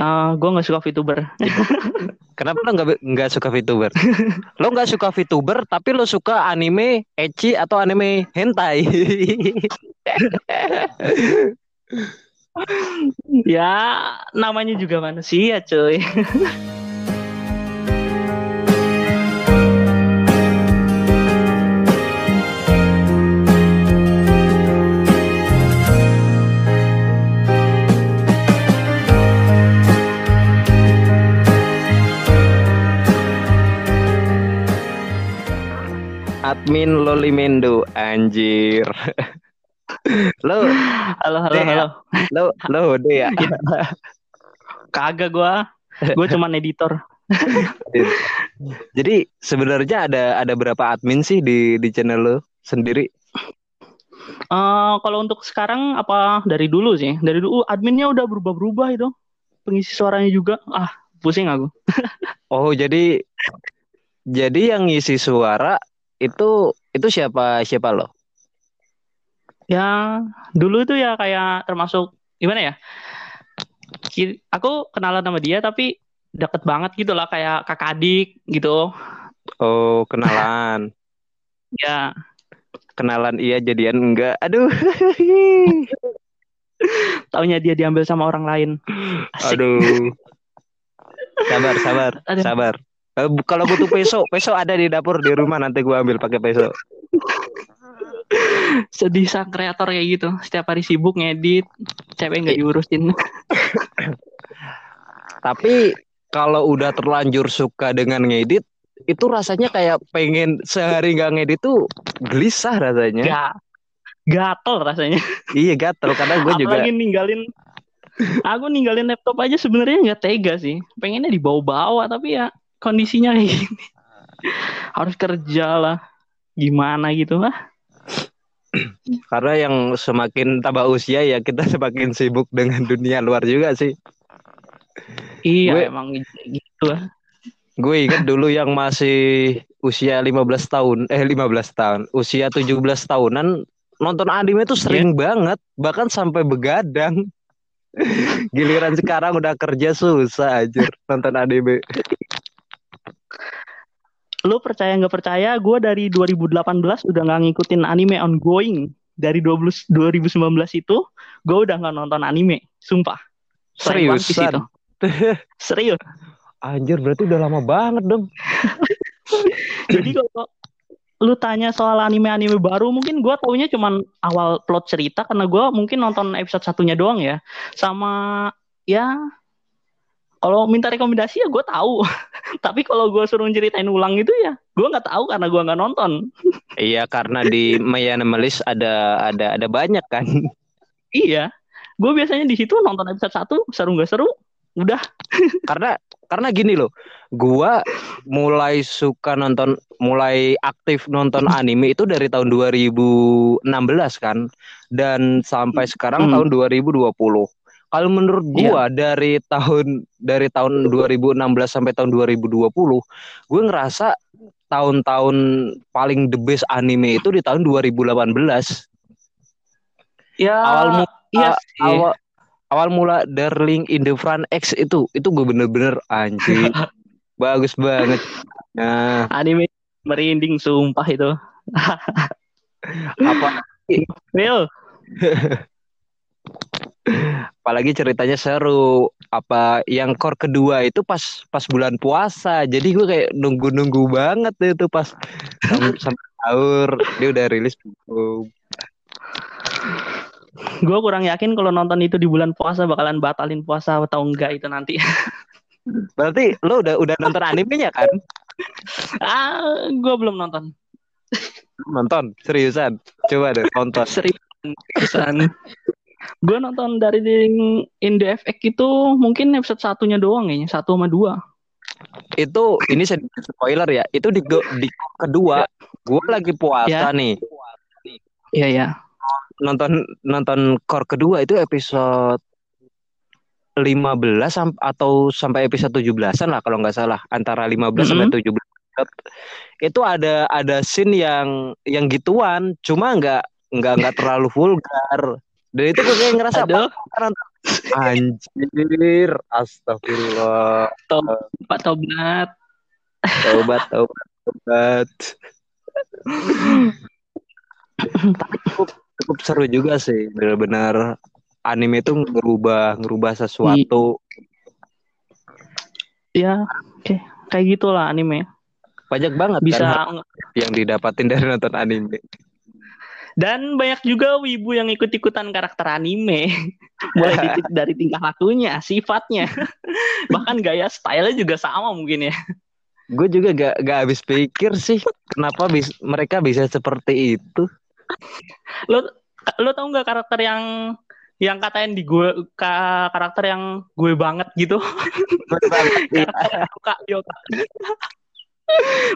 Ah, gue nggak suka VTuber. Kenapa lo nggak nggak suka VTuber? lo nggak suka VTuber tapi lo suka anime ecchi atau anime hentai? ya namanya juga manusia cuy. admin Lolimendo anjir. lo halo halo deh, halo. Lo lo deh ya. Kagak gua. Gua cuma editor. Jadi sebenarnya ada ada berapa admin sih di di channel lo sendiri? Uh, kalau untuk sekarang apa dari dulu sih? Dari dulu adminnya udah berubah-berubah itu. Pengisi suaranya juga. Ah, pusing aku. oh, jadi jadi yang ngisi suara itu itu siapa siapa lo? Ya dulu itu ya kayak termasuk gimana ya? Aku kenalan sama dia tapi deket banget gitu lah kayak kakak adik gitu. Oh kenalan. ya. Kenalan iya jadian enggak. Aduh. Taunya dia diambil sama orang lain. Asik. Aduh. Sabar, sabar, Aduh. sabar. Uh, kalau butuh peso, peso ada di dapur di rumah nanti gue ambil pakai peso. Sedih sang kreator kayak gitu. Setiap hari sibuk ngedit, cewek nggak diurusin. Tapi kalau udah terlanjur suka dengan ngedit, itu rasanya kayak pengen sehari nggak ngedit tuh gelisah rasanya. Gak, gatel rasanya. iya gatel karena gue juga. Apalagi ninggalin aku ninggalin laptop aja sebenarnya nggak tega sih pengennya dibawa-bawa tapi ya kondisinya kayak gini. Harus kerja lah. Gimana gitu lah. Karena yang semakin tambah usia ya kita semakin sibuk dengan dunia luar juga sih. Iya gue, emang gitu lah. Gue ingat dulu yang masih usia 15 tahun eh 15 tahun. Usia 17 tahunan nonton anime tuh sering yeah. banget. Bahkan sampai begadang. Giliran sekarang udah kerja susah aja nonton anime lu percaya nggak percaya gue dari 2018 udah nggak ngikutin anime ongoing. Dari 20, 2019 itu gue udah nggak nonton anime sumpah. Serius itu. Serius. Anjir berarti udah lama banget dong jadi kalau lu tanya soal anime-anime baru mungkin gue taunya cuman awal plot cerita karena gue mungkin nonton episode satunya doang ya. Sama ya kalau minta rekomendasi ya gue tahu. Tapi kalau gue suruh ceritain ulang itu ya gue nggak tahu karena gue nggak nonton. Iya karena di Mayana Melis ada ada ada banyak kan. Iya. Gue biasanya di situ nonton episode satu seru nggak seru udah. Karena karena gini loh gue mulai suka nonton mulai aktif nonton anime itu dari tahun 2016 kan. Dan sampai sekarang hmm. tahun 2020 kalau menurut iya. gua yeah. dari tahun dari tahun 2016 sampai tahun 2020, gue ngerasa tahun-tahun paling the best anime itu di tahun 2018. Ya. Awal mula, iya awal awal mula Darling in the Front X itu itu gue bener-bener anjing. Bagus banget. Nah, anime merinding sumpah itu. Apa? Real. apalagi ceritanya seru. Apa yang core kedua itu pas pas bulan puasa. Jadi gue kayak nunggu nunggu banget itu pas sampai sahur. Dia udah rilis belum? Gue kurang yakin kalau nonton itu di bulan puasa bakalan batalin puasa atau enggak itu nanti. Berarti lo udah udah nonton animenya kan? Ah gue belum nonton. Nonton? Seriusan? Coba deh nonton seriusan gue nonton dari in the FX itu mungkin episode satunya doang kayaknya satu sama dua. Itu ini sedikit spoiler ya itu di, di kedua gue lagi puasa ya. nih. Iya ya nonton nonton core kedua itu episode 15 atau sampai episode 17-an lah kalau nggak salah. Antara 15 mm -hmm. sampai 17 itu ada ada scene yang yang gituan cuma nggak nggak nggak terlalu vulgar dan itu gue kayak ngerasa Aduh. Anjir, astagfirullah. Tobat, tobat. Tobat, tobat, tobat. Tapi cukup, cukup seru juga sih, benar-benar anime itu ngerubah ngerubah sesuatu. Ya, oke. Kayak gitulah anime. Banyak banget Bisa kan yang didapatin dari nonton anime. Dan banyak juga wibu yang ikut-ikutan karakter anime. Mulai di, dari tingkah lakunya, sifatnya. Bahkan gaya stylenya juga sama mungkin ya. Gue juga gak, gak habis pikir sih kenapa bis, mereka bisa seperti itu. Lo lo tau nggak karakter yang yang katain di gue ka, karakter yang gue banget gitu. karakter Yoka, Yoka.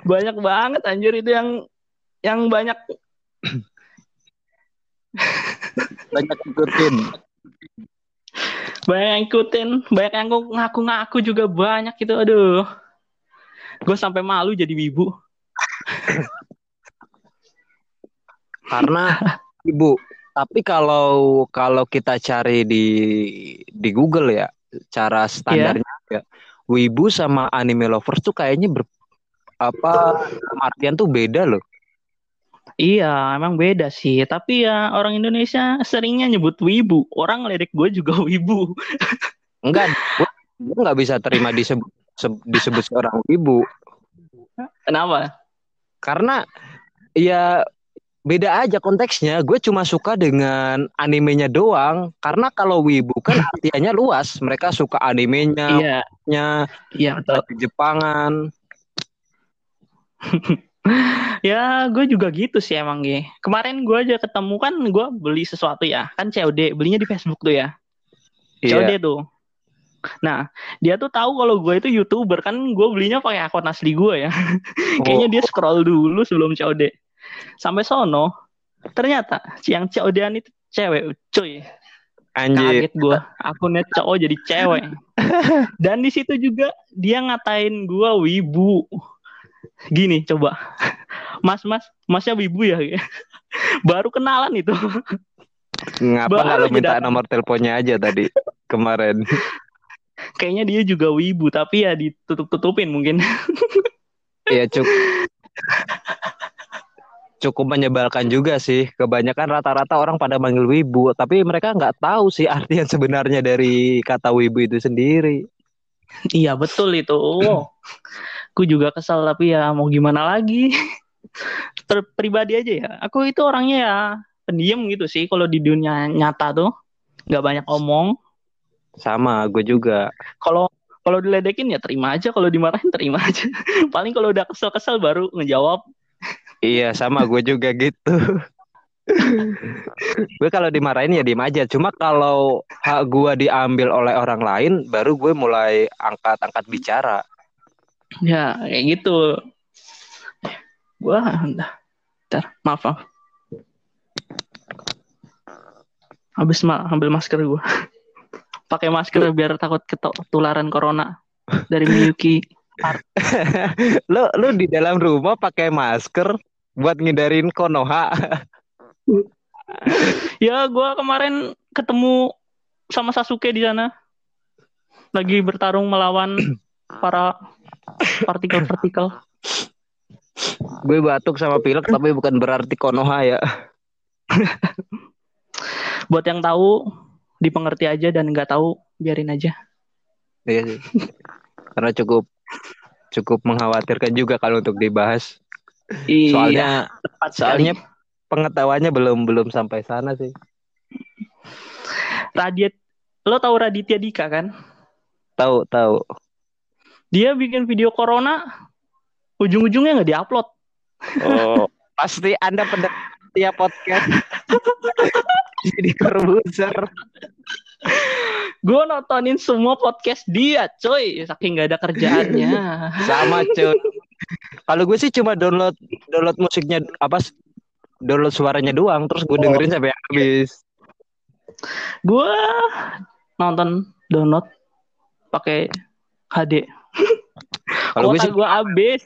banyak banget anjir itu yang yang banyak banyak ikutin banyak yang ikutin banyak yang ngaku-ngaku juga banyak gitu aduh. Gue sampai malu jadi wibu. Karena ibu tapi kalau kalau kita cari di di Google ya cara standarnya yeah. ya wibu sama anime lovers tuh kayaknya ber, apa artian tuh beda loh Iya, emang beda sih. Tapi ya orang Indonesia seringnya nyebut wibu. Orang ledek gue juga wibu. Enggak, gue nggak bisa terima disebut disebut seorang wibu. Kenapa? Karena ya beda aja konteksnya. Gue cuma suka dengan animenya doang. Karena kalau wibu kan artinya luas. Mereka suka animenya, iya, iya betul. Jepangan. ya gue juga gitu sih emang gue. Kemarin gue aja ketemu kan gue beli sesuatu ya. Kan COD, belinya di Facebook tuh ya. Yeah. COD tuh. Nah, dia tuh tahu kalau gue itu YouTuber kan gue belinya pakai akun asli gue ya. Kayaknya dia scroll dulu sebelum COD. Sampai sono, ternyata yang COD-an itu cewek, cuy. Anjir. Kaget gue, akunnya cowok jadi cewek. Dan di situ juga dia ngatain gue wibu gini coba. Mas mas masnya wibu ya? Baru kenalan itu. Ngapa nggak lo minta nomor teleponnya aja tadi kemarin? Kayaknya dia juga wibu tapi ya ditutup tutupin mungkin. Iya cukup cukup menyebalkan juga sih. Kebanyakan rata-rata orang pada manggil wibu tapi mereka nggak tahu sih arti yang sebenarnya dari kata wibu itu sendiri. Iya betul itu aku juga kesal tapi ya mau gimana lagi? Pribadi aja ya. Aku itu orangnya ya pendiam gitu sih kalau di dunia nyata tuh. Nggak banyak omong. Sama gue juga. Kalau kalau diledekin ya terima aja kalau dimarahin terima aja. Paling kalau udah kesel-kesel baru ngejawab. Iya sama gue juga gitu. Gue kalau dimarahin ya diem aja. Cuma kalau hak gue diambil oleh orang lain baru gue mulai angkat-angkat bicara ya kayak gitu. Gua ntar maaf maaf. Habis ma ambil masker gua. Pakai masker biar takut ketularan corona dari Miyuki lo lo di dalam rumah pakai masker buat ngindarin Konoha? Ya gua kemarin ketemu sama Sasuke di sana. Lagi bertarung melawan para partikel-partikel. Gue batuk sama pilek tapi bukan berarti konoha ya. Buat yang tahu dipengerti aja dan nggak tahu biarin aja. Iya sih. Karena cukup cukup mengkhawatirkan juga kalau untuk dibahas. Iya, soalnya soalnya pengetahuannya belum belum sampai sana sih. Radit, lo tahu Raditya Dika kan? Tahu tahu dia bikin video corona ujung-ujungnya nggak diupload. Oh. Pasti anda pendengar tiap podcast. Jadi produser. Gue nontonin semua podcast dia coy. Saking nggak ada kerjaannya. Sama coy. Kalau gue sih cuma download download musiknya apa download suaranya doang terus gue dengerin oh. sampai habis. Gue nonton download pakai HD kalau gue sih gue abis.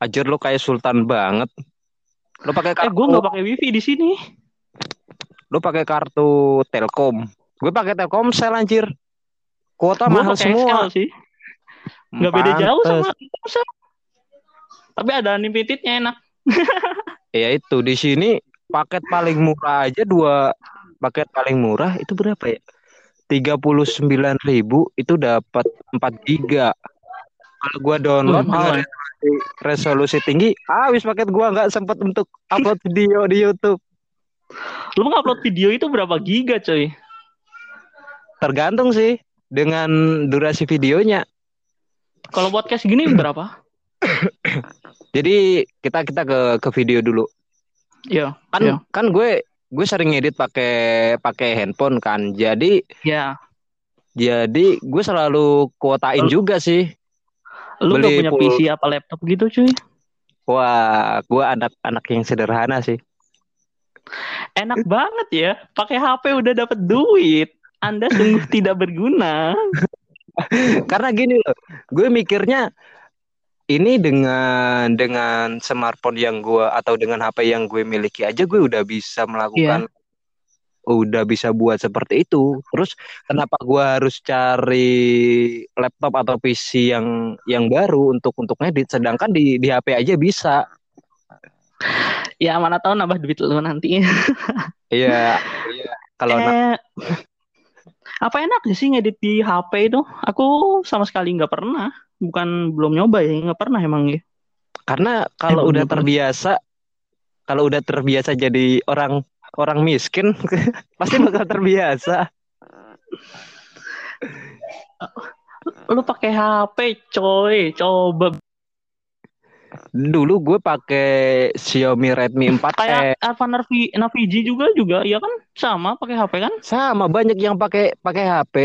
Ajar lo kayak sultan banget. Lo pakai kartu. Eh gue nggak pakai wifi di sini. Lo pakai kartu Telkom. Gue pakai Telkomsel anjir. Kuota Gua mahal semua. XL sih. Nggak beda jauh sama. Telkomsel. Tapi ada unlimitednya enak. Ya itu di sini paket paling murah aja dua paket paling murah itu berapa ya? Tiga puluh sembilan ribu itu dapat 4 giga. Kalau gua download dengan resolusi, resolusi tinggi, habis paket gua nggak sempet untuk upload video di YouTube. Lu ngupload video itu berapa giga coy? Tergantung sih dengan durasi videonya. Kalau podcast gini berapa? Jadi kita kita ke ke video dulu. Iya. Kan Iya. kan gue gue sering ngedit pakai pakai handphone kan. Jadi Ya. jadi gue selalu kuotain Lu- juga sih. Lu Beli gak punya pul- PC apa laptop gitu cuy? Wah, gue anak-anak yang sederhana sih. Enak banget ya. Pakai HP udah dapat duit. Anda sungguh tidak berguna. Karena gini loh, gue mikirnya ini dengan dengan smartphone yang gue atau dengan HP yang gue miliki aja gue udah bisa melakukan udah bisa buat seperti itu. Terus kenapa gue harus cari laptop atau PC yang yang baru untuk untuk ngedit sedangkan di di HP aja bisa. Ya mana tahu nambah duit lu nanti. Iya. Kalau na- eh, apa enak sih ngedit di HP itu? Aku sama sekali nggak pernah. Bukan belum nyoba ya, nggak pernah emang ya. karena kalau Emang udah terbiasa kalau udah terbiasa jadi orang orang miskin pasti bakal terbiasa. Lu pakai HP, coy. Coba Dulu gue pakai Xiaomi Redmi 4 kayak Alpha Navi, Navigi juga juga, ya kan? Sama pakai HP kan? sama banyak yang pakai pakai HP.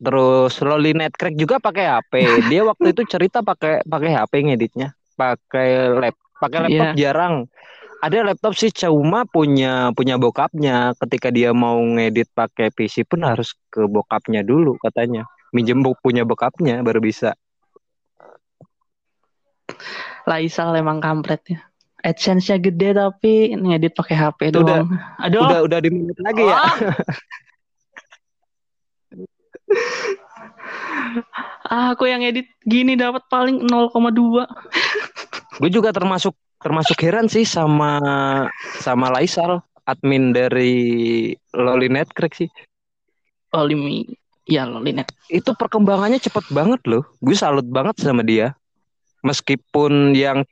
Terus Loli Netcrack juga pakai HP. Dia waktu itu cerita pakai pakai HP ngeditnya, pakai lap, pakai laptop Iya. jarang. Ada laptop sih cuma punya punya bokapnya. Ketika dia mau ngedit pakai PC pun harus ke bokapnya dulu katanya. Minjem punya bokapnya baru bisa. Laisal emang kampret ya. AdSense-nya gede tapi ngedit pakai HP Itu udah- doang. Aduh. Udah udah di menit lagi ya. Ah. Ah, aku yang edit gini dapat paling 0,2. Gue juga termasuk termasuk heran sih sama sama Laisal, admin dari Loli Netcrack sih. Oh, limi. Ya, Lolinet. Itu perkembangannya cepet banget loh. Gue salut banget sama dia. Meskipun yang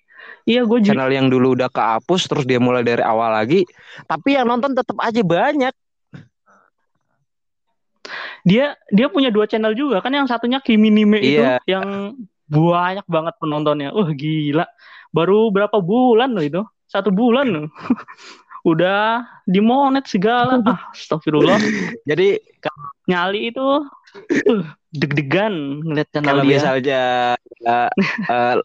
Iya, gue juga. channel yang dulu udah kehapus terus dia mulai dari awal lagi, tapi yang nonton tetap aja banyak. Dia dia punya dua channel juga kan yang satunya Kiminime itu Iya. yang banyak banget penontonnya. Wah, gila. Baru berapa bulan loh itu? Satu bulan loh. Udah dimonet segala. Ah, astagfirullah. Jadi Nyali itu uh, deg-degan ngeliat channel kalau dia. misalnya eh, eh,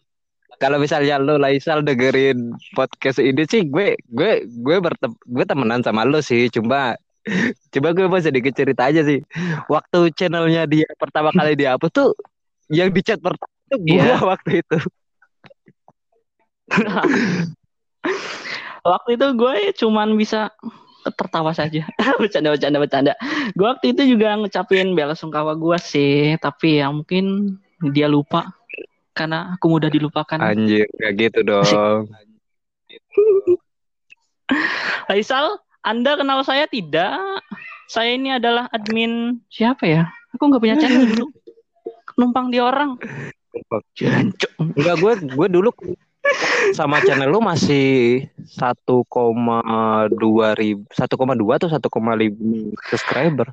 kalau misalnya lo Laisal dengerin podcast ini sih gue gue gue bertem gue temenan sama lo sih cuma coba gue mau sedikit cerita aja sih waktu channelnya dia pertama kali dihapus tuh yang di chat pertama tuh gue Iya. waktu itu Waktu itu gue cuman bisa tertawa saja. bercanda, bercanda, bercanda. Gue waktu itu juga ngucapin bela sungkawa gue sih, tapi ya mungkin dia lupa karena aku mudah dilupakan. anjir kayak gitu dong Faisal, Anda kenal saya tidak? Saya ini adalah admin siapa ya? Aku nggak punya channel dulu. Numpang di orang. Jancuk. enggak gue gue dulu sama channel lu masih 1,2 ribu 1,2 atau 1,5 subscriber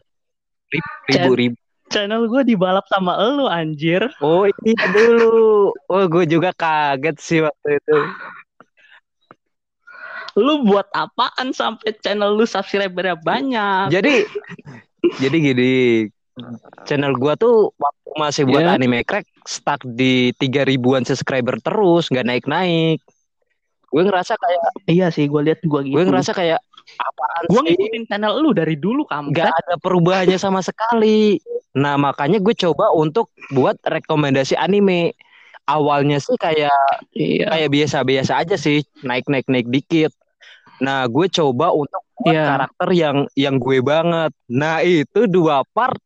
ribu ribu, ribu. Channel gue dibalap sama elu anjir. Oh iya dulu. Oh gue juga kaget sih waktu itu. Lu buat apaan sampai channel lu subscribernya banyak? Jadi jadi gini, channel gua tuh waktu masih buat Iya. anime crack stuck di tiga ribuan subscriber terus, nggak naik-naik. Gue ngerasa kayak Iya sih, gue lihat gue gitu. gue ngerasa kayak apaan Gue ngikutin channel lu dari dulu Nggak kampret. ada perubahannya sama sekali. Nah makanya gue coba untuk buat rekomendasi anime. Awalnya sih kayak Iya. kayak biasa-biasa aja sih, naik-naik-naik dikit. Nah, gue coba untuk buat Iya. karakter yang yang gue banget. Nah itu dua part.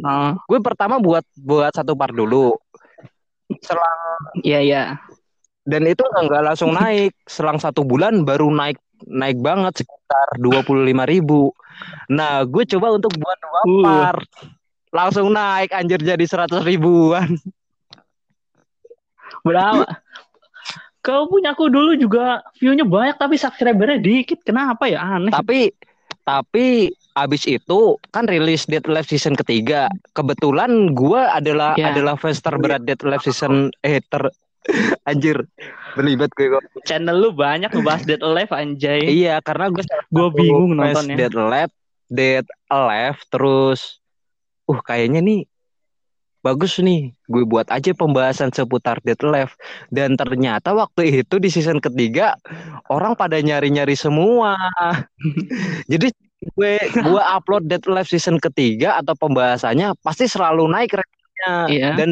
Nah, Gue pertama buat buat satu part dulu. Selang iya iya. dan itu nggak langsung naik. Selang satu bulan baru naik naik banget sekitar dua puluh lima ribu. Nah gue coba untuk buat dua Uh. part. Langsung naik anjir jadi seratus ribuan. Berapa? Kau punya aku dulu juga view-nya banyak tapi subscribernya dikit. Kenapa ya? Aneh. tapi tapi abis itu kan rilis Dead Live season ketiga. Kebetulan gua adalah Ya. adalah fans terberat Dead Live season eh ter anjir belibet gue kok. Channel lu banyak ngebahas Dead Alive anjay. Iya karena gue Gue bingung nontonnya. Dead Live Dead Alive terus uh kayaknya nih bagus nih gue buat aja pembahasan seputar Dead Live dan ternyata waktu itu di season ketiga orang pada nyari-nyari semua jadi gue gue upload Dead Live season ketiga atau pembahasannya pasti selalu naik rankingnya Iya. dan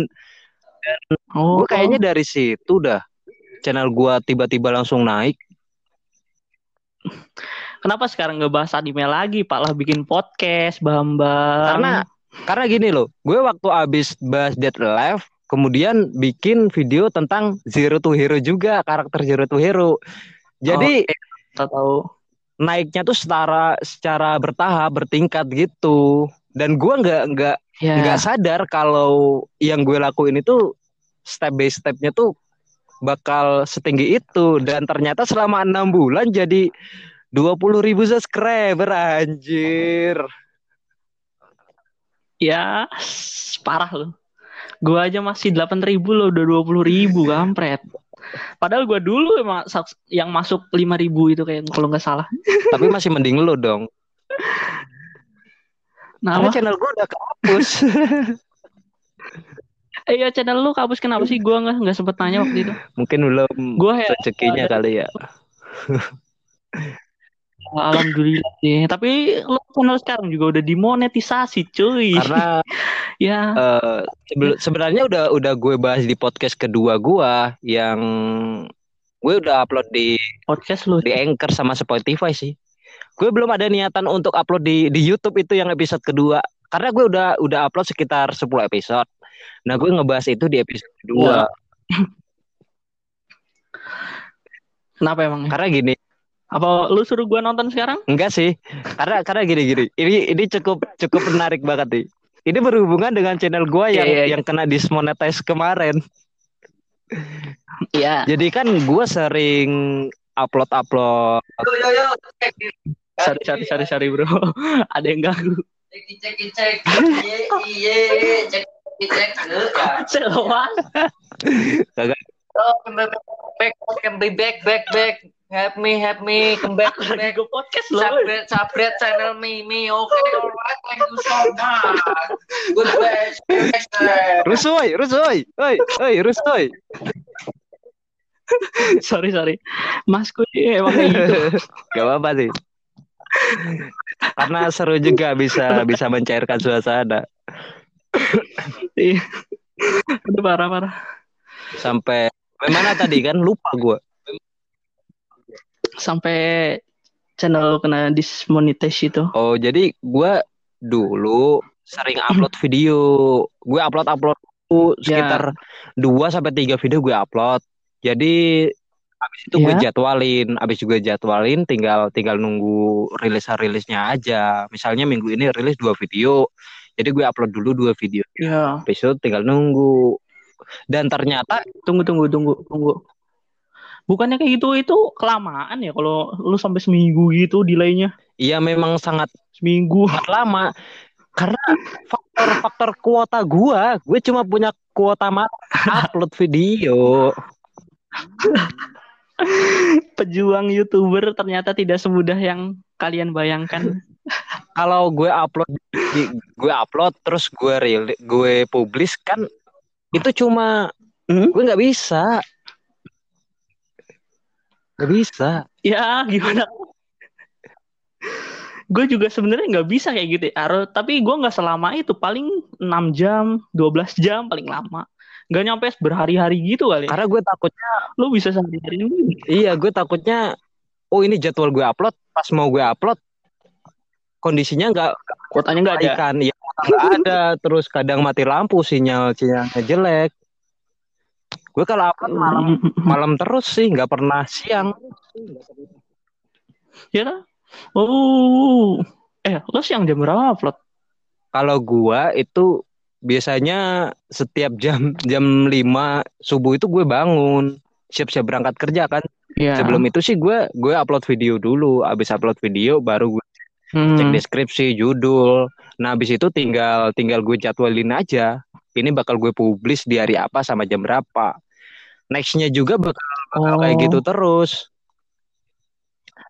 Oh, gue kayaknya dari situ dah channel gue tiba-tiba langsung naik kenapa sekarang ngebahas anime lagi? Pak lah bikin podcast, Bambang. karena karena gini loh gue waktu abis bahas Dead Live kemudian bikin video tentang Zero to Hero juga karakter Zero to Hero jadi kita tahu. Naiknya tuh secara secara bertahap bertingkat gitu dan gue nggak nggak Ya. nggak sadar kalau yang gue lakuin itu step by stepnya tuh bakal setinggi itu dan ternyata selama enam bulan jadi dua puluh ribu subscriber anjir Ya, parah loh. Gua aja masih 8.000 ribu loh, udah 20.000 ribu, kampret. Padahal gua dulu emang yang masuk 5.000 ribu itu kayak kalau nggak salah. tapi masih mending lo dong Nah, karena apa? channel gue udah kehapus Eh, iya channel lu kapus kenapa sih? Gua nggak nggak sempet nanya waktu itu. mungkin belum Gua ya rezekinya kali ya alhamdulillah sih. Tapi lu channel sekarang juga udah dimonetisasi, cuy. karena ya, sebel- sebenarnya udah udah gue bahas di podcast kedua gue yang gue udah upload di podcast lu. di Anchor sama Spotify sih. Gue belum ada niatan untuk upload di di YouTube itu yang episode kedua karena gue udah udah upload sekitar 10 episode. Nah, gue ngebahas itu di episode kedua Kenapa emang? karena gini, Apa lu suruh gua nonton sekarang? enggak sih. Karena karena gini gini. Ini ini cukup cukup menarik banget nih. Ini berhubungan dengan channel gue yang Iya, iya, iya. yang kena dismonetize kemarin. Iya. Jadi kan gue sering upload upload Sorry, sorry, sorry, sorry, bro. Ada yang ganggu. cek cek cek iye iye cek cek oh come back come back back back help me help me come back Aku come lagi back gue podcast loh. subscribe subscribe channel me me okay alright thank you so much goodbye you next time Rusuy, rusuy, oi, oi, rusuy. sorry, sorry. Masku ini emang gitu. Gak apa-apa sih. Karena seru juga bisa bisa mencairkan suasana. Iya. Aduh, parah, parah. Sampai mana tadi kan lupa gue. Sampai channel kena dismonetize itu. Oh jadi gue dulu sering upload video. Gue upload upload sekitar 2 sampai tiga video gue upload. Jadi habis itu gue Ya. jadwalin, habis juga jadwalin tinggal tinggal nunggu rilis rilisnya aja. Misalnya minggu ini rilis dua video. Jadi gue upload dulu dua video. Ya. Habis itu tinggal nunggu. Dan ternyata Tunggu, tunggu, tunggu, tunggu. Bukannya kayak gitu itu kelamaan ya kalau lu sampai seminggu gitu delaynya. Iya memang sangat Seminggu. sangat lama karena faktor-faktor kuota gua, gue cuma punya kuota mat upload video. Pejuang YouTuber ternyata tidak semudah yang kalian bayangkan. Kalau gue upload gue upload terus gue rilis, gue publish kan itu cuma Hmm? gue nggak bisa. Gak bisa. Ya, gimana? gue juga sebenarnya nggak bisa kayak gitu ya. Aro- Tapi gue nggak selama itu. Paling 6 jam, 12 jam paling lama. Nggak nyampe berhari-hari gitu kali. ya. Karena gue takutnya Lu bisa sehari-hari ini. iya gue takutnya oh ini jadwal gue upload pas mau gue upload kondisinya nggak Kuotanya nggak ada. kan ya ada terus kadang mati lampu sinyal sinyalnya jelek gue kalau upload malam malam terus sih nggak pernah siang Ya. Oh. Eh, lo siang jam berapa upload? kalau gua itu biasanya setiap jam jam 5 subuh itu gue bangun siap-siap berangkat kerja kan Iya. sebelum itu sih gue gue upload video dulu abis upload video baru gue Hmm. cek deskripsi judul nah abis itu tinggal tinggal gue jadwalin aja ini bakal gue publish di hari apa sama jam berapa nextnya juga bakal, bakal kayak Oh. gitu terus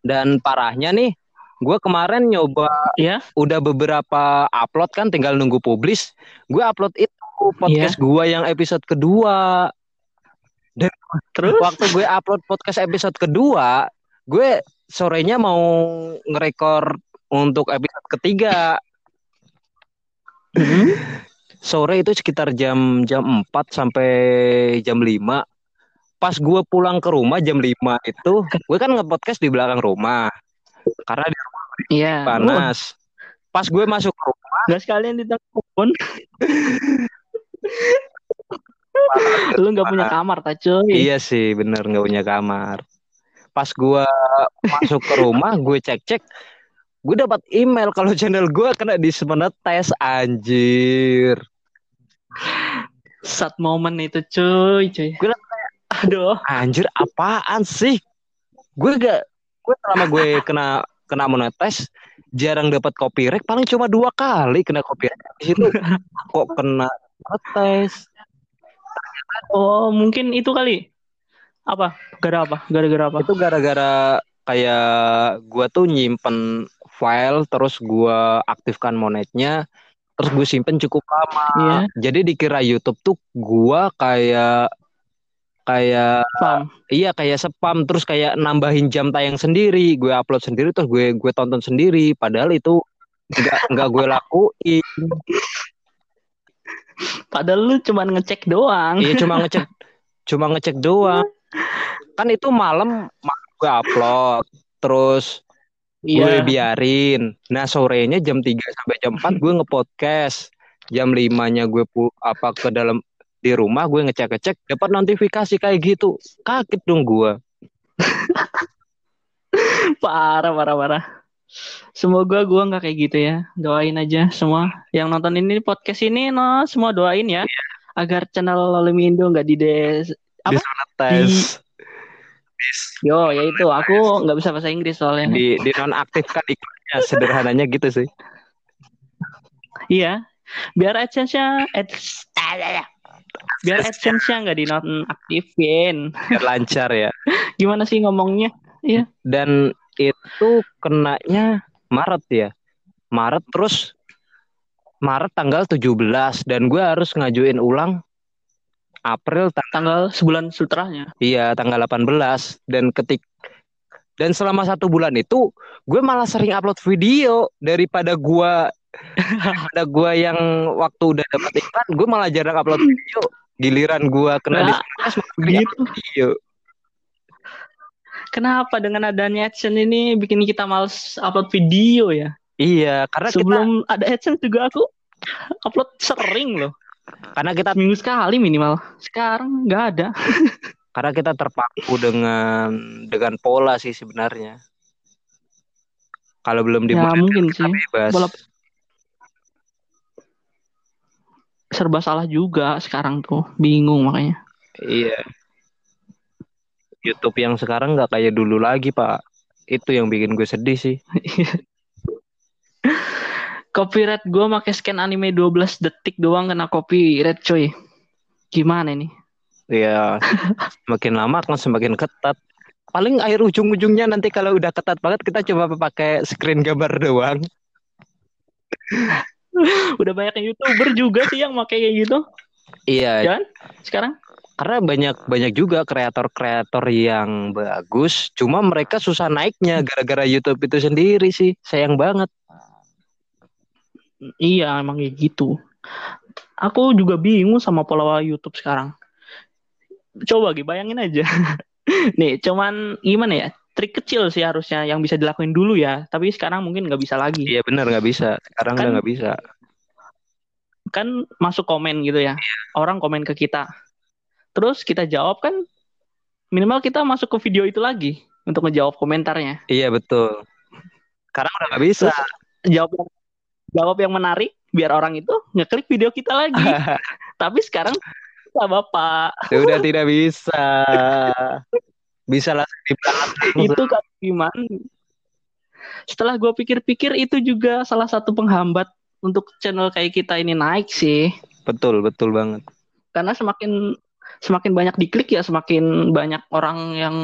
dan parahnya nih gue kemarin nyoba Iya. udah beberapa upload kan tinggal nunggu publish gue upload itu podcast gua yang episode kedua Terus? waktu gue upload podcast episode kedua gue sorenya mau ngerekor untuk episode ketiga Hmm. sore itu sekitar jam jam 4 sampai jam 5 pas gue pulang ke rumah jam 5 itu gue kan ngepodcast di belakang rumah karena di Iya. Lu panas pas gue masuk ke rumah nggak sekalian di telepon. Lu nggak punya kamar, tak cuy. iya sih bener nggak punya kamar pas gue masuk ke rumah gue cek cek gue dapat email kalau channel gue kena tes anjir Sat momen itu cuy, cuy. Gue Aduh. Anjir apaan sih? Gue gak gue selama gue kena kena monetis jarang dapat copyright paling cuma dua kali kena copyright di situ kok kena monetis Oh, mungkin itu kali. Apa? Gara apa? Gara-gara apa? itu gara-gara kayak gue tuh nyimpen file terus gue aktifkan monetnya terus gue simpen cukup lama Iya, jadi dikira YouTube tuh gue kayak kayak paham. Iya kayak spam terus kayak nambahin jam tayang sendiri, gue upload sendiri terus gue gue tonton sendiri, padahal itu nggak nggak gue lakuin. Padahal lu cuma ngecek doang. Iya cuma ngecek cuma ngecek doang. Kan itu malam malam gue upload, terus gue Iya. biarin. Nah sorenya jam 3 sampai jam 4 gue ngepodcast. Jam 5-nya gue pu apa ke dalam di rumah gue ngecek-ngecek dapat notifikasi kayak gitu. Kaget dong gue. Parah, parah, parah. Semoga gua nggak kayak gitu ya. Doain aja semua yang nonton ini podcast ini, no, semua doain ya. Agar channel Lolimindo nggak di des apa? Tes Yo, ya itu. Aku nggak bisa bahasa Inggris soalnya. di di nonaktifkan iklannya sederhananya gitu sih. Iya. Biar AdSense-nya ads, biar AdSense-nya nggak dinonaktifin. biar lancar ya. Gimana sih ngomongnya? Dan itu kenanya Maret ya. Maret terus Maret tanggal 17 dan gue harus ngajuin ulang April tang- Tanggal sebulan setelahnya. iya tanggal 18 dan ketik dan selama satu bulan itu gue malah sering upload video daripada gue daripada gue yang waktu udah dapat iklan gue malah jarang upload video giliran gue kena Nah, diskriminasi sering gitu. video Kenapa dengan adanya AdSense ini bikin kita males upload video ya? iya karena kita Sebelum ada AdSense juga aku upload sering loh. karena kita Seminggu sekali minimal. Sekarang nggak ada. karena kita terpaku dengan dengan pola sih sebenarnya kalau belum Ya dimulai mungkin kita sih. bebas Pola- Serba salah juga sekarang tuh. Bingung makanya. iya YouTube yang sekarang nggak kayak dulu lagi pak itu yang bikin gue sedih sih Copyright gue pakai scan anime 12 detik doang kena copyright coy. Gimana nih? Iya makin lama kan semakin ketat paling akhir ujung-ujungnya nanti kalau udah ketat banget kita coba pakai screen gambar doang Udah banyak yang youtuber juga sih yang pakai kayak gitu. iya Jangan sekarang. karena banyak banyak juga kreator-kreator yang bagus cuma mereka susah naiknya gara-gara YouTube itu sendiri sih sayang banget Iya emang kayak gitu. Aku juga bingung sama pola YouTube sekarang. Coba Gi, bayangin aja. Nih, cuman gimana ya? Trik kecil sih harusnya yang bisa dilakuin dulu ya. Tapi sekarang mungkin nggak bisa lagi. Iya benar nggak bisa. Sekarang Kan- udah nggak bisa. Kan masuk komen gitu ya. Orang komen ke kita. Terus kita jawab kan minimal kita masuk ke video itu lagi untuk ngejawab komentarnya. Iya betul. Sekarang udah nggak bisa. Jawab yang, jawab yang menarik biar orang itu ngeklik video kita lagi. Tapi sekarang Bapak. Sudah tidak bisa. Bisa langsung dibalas. itu kan gimana? Setelah gue pikir-pikir itu juga salah satu penghambat untuk channel kayak kita ini naik sih. Betul betul banget. Karena semakin semakin banyak diklik ya semakin banyak orang yang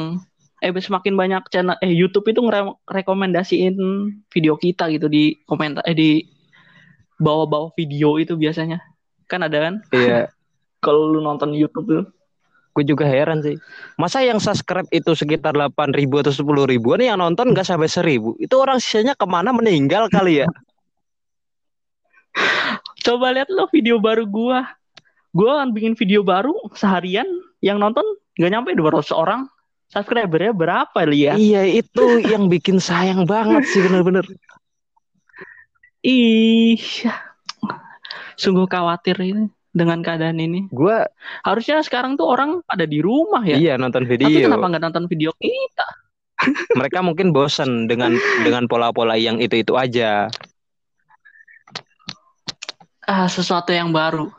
eh semakin banyak channel eh YouTube itu ngerekomendasiin video kita gitu di komentar eh di bawah-bawah video itu biasanya. Kan ada kan Iya. kalau lu nonton YouTube tuh. Gue juga heran sih. Masa yang subscribe itu sekitar 8 ribu atau 10 ribuan yang nonton nggak sampai seribu. Itu orang sisanya ke mana meninggal kali ya? Coba lihat lo video baru gua. Gua kan bikin video baru seharian yang nonton nggak nyampe 200 orang. Subscribernya berapa lihat? iya itu yang bikin sayang banget sih bener-bener. Ih, sungguh khawatir ini dengan keadaan ini. Gue Harusnya sekarang tuh orang pada di rumah ya. iya nonton Tapi video. kenapa nggak nonton video kita? Mereka mungkin bosen dengan dengan pola-pola yang itu-itu aja. Ah, sesuatu yang baru.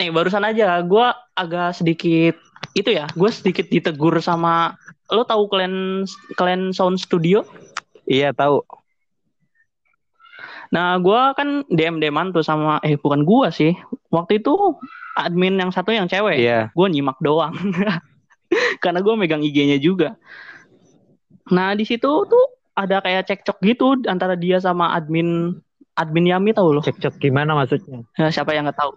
Nih, barusan aja gua agak sedikit itu ya, gue sedikit ditegur sama lo tahu kalian kalian Sound Studio? Iya tahu. Nah, gua kan DM DMan tuh sama eh bukan gua sih. Waktu itu admin yang satu yang cewek. Iya. Gue nyimak doang. Karena gue megang IG-nya juga. Nah, di situ tuh ada kayak cekcok gitu antara dia sama admin admin Yami tahu loh. Cekcok gimana maksudnya? Ya, siapa yang nggak tahu?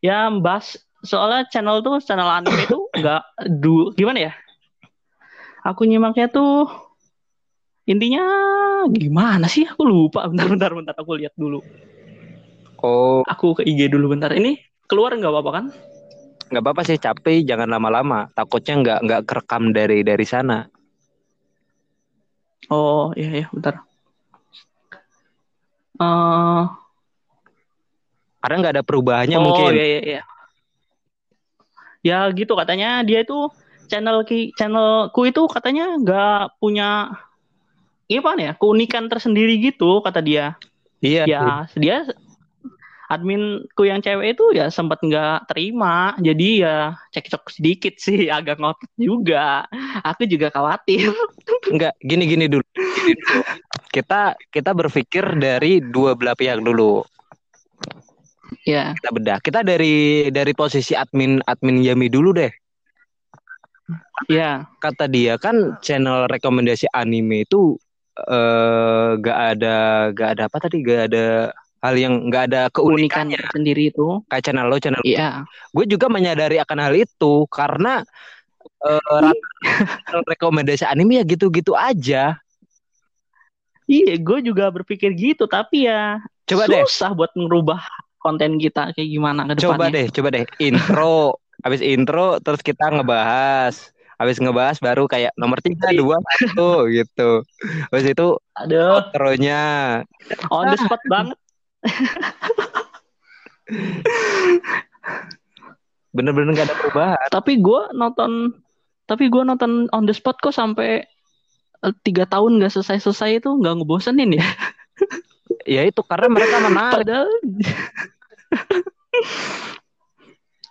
Ya, bahas soalnya channel tuh channel anime itu nggak du gimana ya? Aku nyimaknya tuh intinya gimana sih? Aku lupa. Bentar, bentar, bentar. Aku lihat dulu. Oh, Aku ke IG dulu bentar. Ini keluar nggak apa-apa kan? nggak apa-apa sih capek, jangan lama-lama. Takutnya nggak nggak kerekam dari dari sana. Oh iya iya bentar. Eh Karena nggak ada perubahannya oh mungkin. iya iya iya. Ya gitu katanya dia itu channel ki channelku itu katanya nggak punya gimana ya keunikan tersendiri gitu kata dia. Iya. Ya dia adminku yang cewek itu ya sempat nggak terima jadi ya cekcok sedikit sih agak ngotot juga aku juga khawatir Enggak, gini-gini dulu. Gini dulu. Kita kita berpikir dari dua belah pihak dulu. ya Kita bedah. Kita dari dari posisi admin admin Yami dulu deh. ya Kata dia kan channel rekomendasi anime itu eh gak ada gak ada apa tadi? Gak ada hal yang gak ada keunikan keunikannya sendiri itu. Kayak channel lo channel iya. gue juga menyadari akan hal itu karena rata rekomendasi anime ya gitu-gitu aja. Iya, gue juga berpikir gitu, tapi ya coba deh. susah buat ngerubah konten kita kayak gimana ke coba depannya. deh coba deh. Intro. Habis intro terus kita ngebahas habis ngebahas baru kayak nomor tiga dua satu gitu. Habis itu Aduh, outronya. On the spot banget. bener-bener gak ada perubahan. Tapi gue nonton, tapi gue nonton on the spot kok sampai eh, tiga tahun nggak selesai-selesai itu nggak ngebosenin ya. ya itu karena mereka menarik. Padahal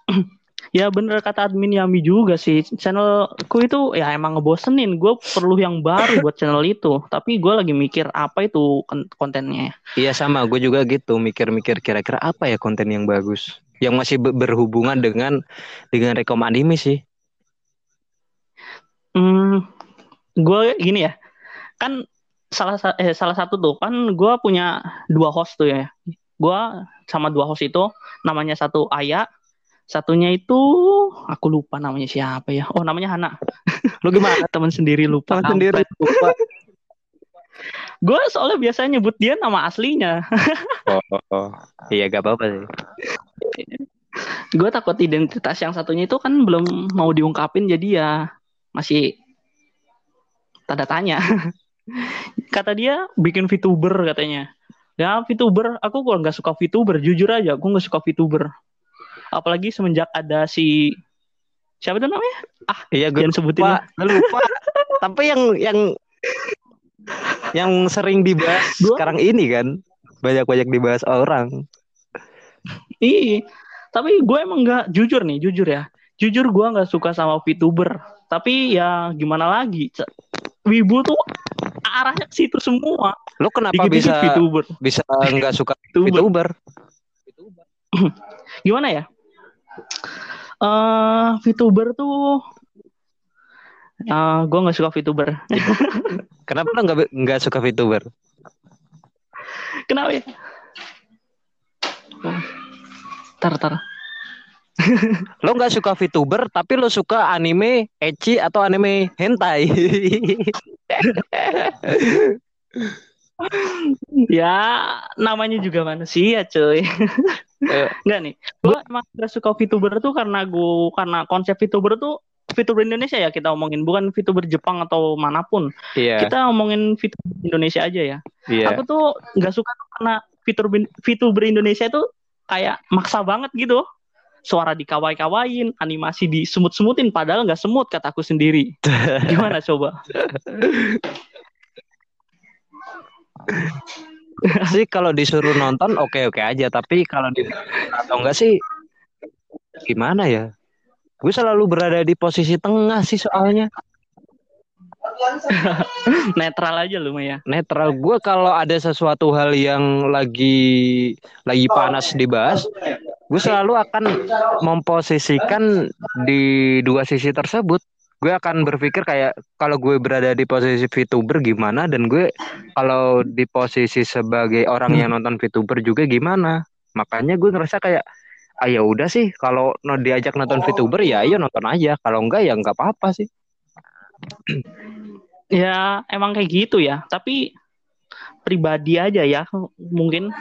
Ya bener kata admin Yami juga sih. Channelku itu ya emang ngebosenin. Gue perlu yang baru buat channel itu. Tapi gue lagi mikir apa itu kon- kontennya Iya sama, gue juga gitu mikir-mikir kira-kira apa ya konten yang bagus, yang masih be- berhubungan dengan dengan rekom anime sih. Hmm, gue gini ya, kan salah sa- eh, salah satu tuh kan gue punya dua host tuh ya. Gue sama dua host itu namanya satu Aya, satunya itu aku lupa namanya siapa ya. Oh namanya Hana. Lu gimana? Teman sendiri lupa. Teman sendiri lupa. Gue soalnya biasanya nyebut dia nama aslinya. Oh, oh, oh. iya gak apa-apa sih. gue takut identitas yang satunya itu kan belum mau diungkapin jadi ya masih tanda tanya. Kata dia bikin VTuber katanya. Ya VTuber, aku kok nggak suka VTuber, jujur aja aku nggak suka VTuber. Apalagi semenjak ada si siapa itu namanya? Iya gue sebutin lupa, lupa. Tapi yang yang yang sering dibahas Gua- sekarang ini kan banyak-banyak dibahas orang. Iya, tapi gue emang nggak jujur nih, jujur ya. Jujur gue nggak suka sama VTuber. Tapi ya gimana lagi? Wibu tuh arahnya ke situ semua. Lo kenapa Dikit-dikit bisa VTuber. bisa nggak suka VTuber. VTuber? Gimana ya? Eh, VTuber tuh eh gue nggak suka VTuber. Kenapa lo nggak nggak suka VTuber? Kenapa ya? Oh. Tar, tar. Lo nggak suka VTuber tapi lo suka anime ecchi atau anime hentai. Ya, namanya juga manusia, cuy. Eh. Enggak nih. Gue emang gak suka VTuber tuh karena gue karena konsep VTuber tuh VTuber Indonesia ya kita omongin, bukan VTuber Jepang atau mana pun. Iya, Kita omongin VTuber Indonesia aja ya. iya. Aku tuh nggak suka tuh karena VTuber VTuber Indonesia itu kayak maksa banget gitu. Suara dikawai-kawain, animasi disemut-semutin padahal nggak semut kataku sendiri. Gimana coba? sih kalau disuruh nonton oke oke aja. Tapi kalau di atau enggak sih gimana ya? Gue selalu berada di posisi tengah sih soalnya. Netral aja lu ya. netral. Gue kalau ada sesuatu hal yang lagi lagi panas dibahas gue selalu akan memposisikan di dua sisi tersebut gue akan berpikir kayak kalau gue berada di posisi VTuber gimana dan gue kalau di posisi sebagai orang yang nonton VTuber juga gimana makanya gue ngerasa kayak ah ya udah sih kalau diajak nonton VTuber ya ayo nonton aja kalau enggak ya enggak apa-apa sih Ya emang kayak gitu ya. Tapi pribadi aja ya mungkin.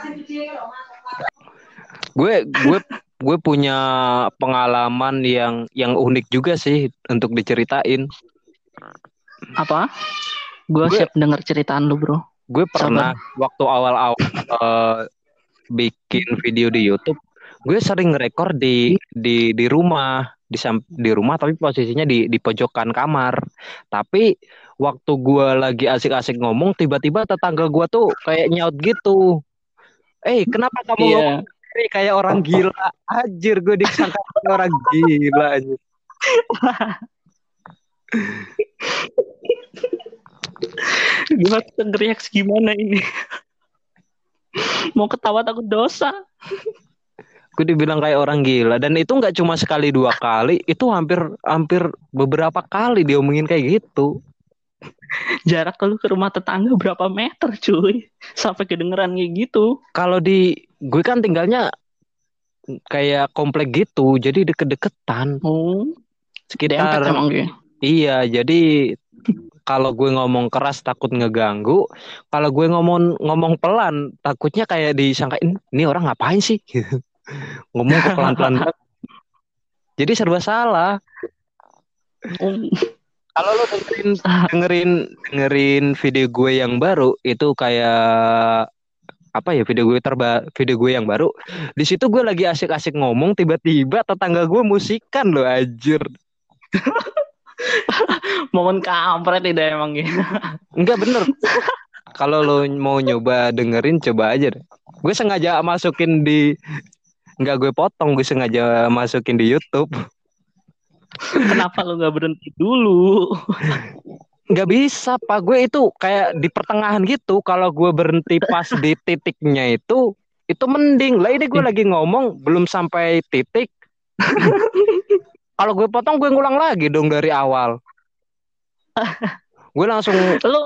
gue gue gue punya pengalaman yang yang unik juga sih untuk diceritain. Apa? Gue Gue- siap denger ceritaan lu bro. gue pernah waktu awal-awal eh, bikin video di YouTube gue sering rekor di di di rumah di di rumah tapi posisinya di di pojokan kamar. Tapi waktu gue lagi asik-asik ngomong tiba-tiba tetangga gue tuh kayak nyaut gitu. Eh kenapa kamu ngomong kayak- kayak orang gila anjir gue disangka orang gila anjir. Gimana reaksi gimana ini? Mau ketawa takut dosa. gue dibilang kayak orang gila dan itu nggak cuma sekali dua kali itu hampir hampir beberapa kali diomongin kayak gitu Jarak lu ke rumah tetangga berapa meter cuy? Sampai kedengeran kayak gitu. kalau di gue kan tinggalnya kayak komplek gitu jadi deket-deketan Oh, sekitar emang dia. iya jadi kalau gue ngomong keras takut ngeganggu kalau gue ngomong ngomong pelan takutnya kayak disangkain ini orang ngapain sih ngomong pelan-pelan jadi serba salah Oh, Kalau lo dengerin dengerin dengerin video gue yang baru itu kayak apa ya video gue terba video gue yang baru di situ gue lagi asik-asik ngomong tiba-tiba tetangga gue musikan loh anjir. Momen kampret tidak emang ya. enggak bener. Kalau lo mau nyoba dengerin coba aja deh. Gue sengaja masukin di enggak gue potong gue sengaja masukin di YouTube Kenapa lu nggak berhenti dulu? nggak bisa pak gue itu kayak di pertengahan gitu kalau gue berhenti pas di titiknya itu itu mending lah ini gue lagi ngomong belum sampai titik kalau gue potong gue ngulang lagi dong dari awal gue langsung Lu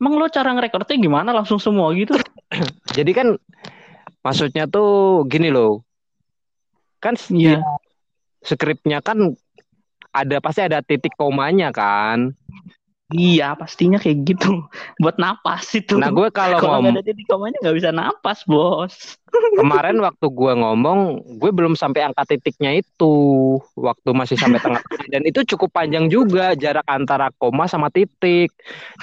emang lu cara ngerekordnya gimana? Langsung semua gitu? jadi kan maksudnya tuh gini loh kan Iya. skripnya kan ada pasti ada titik komanya kan Iya, pastinya kayak gitu. Buat napas itu. Nah gue kalau ngomong ada titik komanya nggak bisa napas, bos. kemarin waktu gue ngomong gue belum sampai angka titiknya itu waktu masih sampai tengah-tengah dan itu cukup panjang juga jarak antara koma sama titik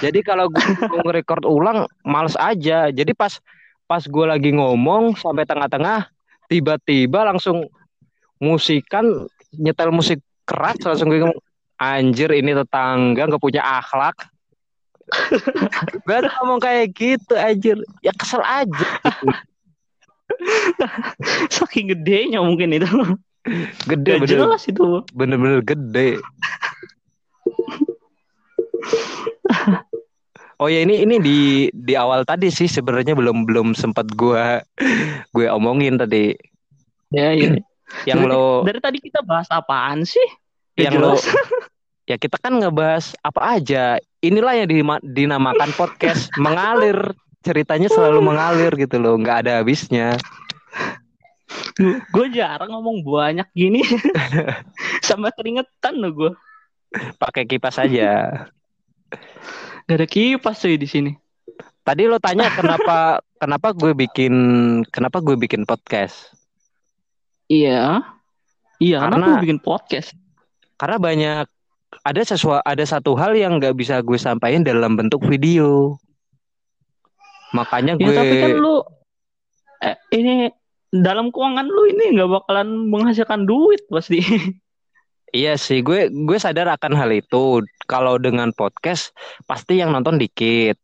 jadi kalau gue nge-record ulang males aja jadi pas pas gue lagi ngomong sampai tengah-tengah tiba-tiba langsung musikan nyetel musik keras langsung gue ngomong anjir ini tetangga nggak punya akhlak gue tuh ngomong kayak gitu anjir ya kesel aja Saking gedenya mungkin itu. gede Gak bener jelas itu. bener-bener gede Oh ya ini ini di di awal tadi sih sebenarnya belum belum sempat gua gue omongin tadi Ya, ya. Yang dari, lo dari tadi kita bahas apaan sih? Yang lo ya kita kan ngebahas apa aja inilah yang dinamakan podcast mengalir ceritanya selalu mengalir gitu loh nggak ada habisnya gue jarang ngomong banyak gini. Sampai keringetan loh gue. pakai kipas aja Gak ada kipas cuy di sini. tadi lo tanya kenapa kenapa gue bikin kenapa gue bikin podcast Iya. Iya, karena Karena- aku bikin podcast. karena banyak ada sesuatu ada satu hal yang nggak bisa gue sampaikan dalam bentuk video makanya Ya gue tapi kan lu eh, ini dalam keuangan lu ini nggak bakalan menghasilkan duit pasti. iya sih gue gue sadar akan hal itu kalau dengan podcast pasti yang nonton dikit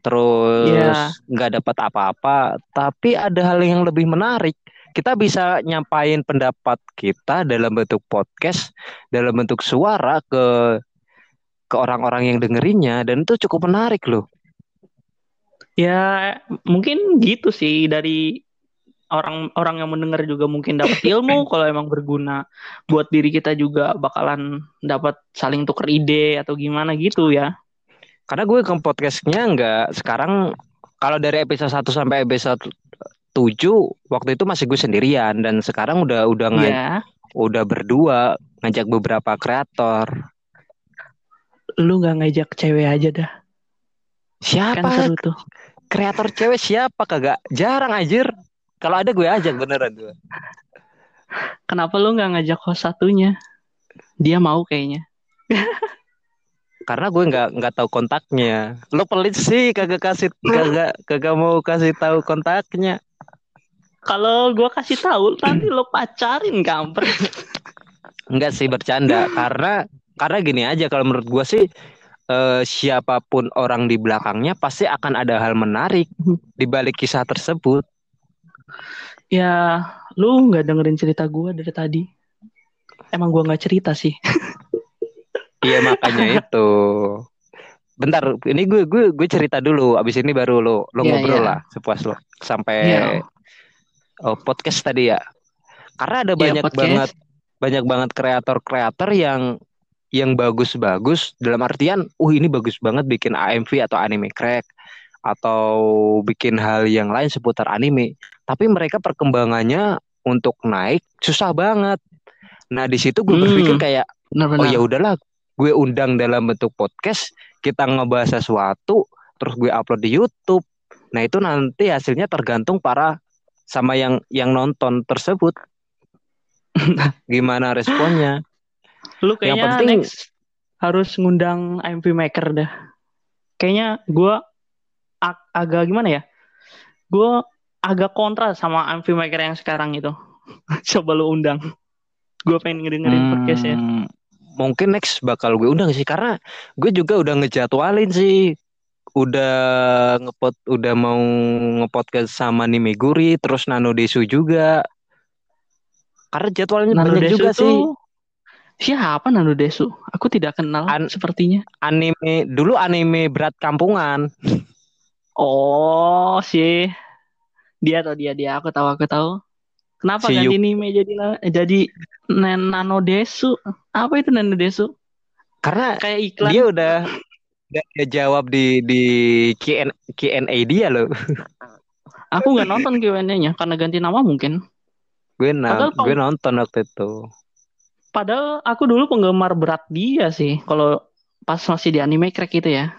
terus Iya. nggak dapat apa-apa tapi ada hal yang lebih menarik kita bisa nyampain pendapat kita dalam bentuk podcast dalam bentuk suara ke ke orang-orang yang dengerinnya dan itu cukup menarik loh Ya mungkin gitu sih dari orang-orang yang mendengar juga mungkin dapat ilmu kalau emang berguna buat diri kita juga bakalan dapat saling tuker ide atau gimana gitu ya. Karena gue ke podcastnya nggak sekarang kalau dari episode 1 sampai episode 7 waktu itu masih gue sendirian dan sekarang udah udah nga- Ya, udah berdua ngajak beberapa kreator. lu nggak ngajak cewek aja dah. Kan Siapa seru tuh. kreator cewek siapa kagak? Jarang anjir. Kalau ada gue ajak beneran gue. Kenapa lu nggak ngajak host satunya? Dia mau kayaknya. Karena gue nggak nggak tahu kontaknya. Lo pelit sih kagak kasih kagak kagak mau kasih tahu kontaknya. Kalau gua kasih tahu nanti lo pacarin kampret. Enggak sih bercanda karena karena gini aja kalau menurut gua sih eh, siapa pun orang di belakangnya pasti akan ada hal menarik di balik kisah tersebut. Ya, lu nggak dengerin cerita gua dari tadi. Emang gua nggak cerita sih. Iya makanya itu. Bentar, ini gue gue gue cerita dulu. Abis ini baru lo lo Iya, ngobrol iya. lah sepuas lo sampai Iya. Oh, podcast tadi ya. Karena ada Iya, banyak podcast. banget banyak banget kreator-kreator yang yang bagus-bagus dalam artian, uh ini bagus banget bikin AMV atau anime crack atau bikin hal yang lain seputar anime. Tapi mereka perkembangannya untuk naik susah banget. Nah di situ gue Hmm. berpikir kayak oh Benar-benar. ya udahlah gue undang dalam bentuk podcast kita ngebahas sesuatu terus gue upload di YouTube nah itu nanti hasilnya tergantung para sama yang yang nonton tersebut gimana responnya Lu kayaknya penting- next harus ngundang IMP Maker dah. Kayaknya gua ag- agak gimana ya? Gua agak kontra sama IMP Maker yang sekarang itu. Coba lu undang. Gua pengen ngedengerin podcastnya. Hmm, mungkin next bakal gue undang sih karena gue juga udah ngejadwalin sih udah ngepot udah mau ngepodcast sama Nimeguri terus Nano Desu juga karena jadwalnya Nano banyak Desu juga tuh sih siapa Nano Desu? Aku tidak kenal An- sepertinya. anime dulu anime berat kampungan Oh, sih. Dia atau dia dia aku tahu aku tahu. Kenapa Si ganti Nime jadi jadi Nano Desu? Apa itu Nano Desu? karena Kayak iklan. dia udah udah dia jawab di di Q&A, Q&A dia loh Aku nggak nonton Q&A-nya karena ganti nama mungkin. gue na- gue nonton waktu itu Padahal aku dulu penggemar berat dia sih. Kalau pas masih di anime crack itu ya.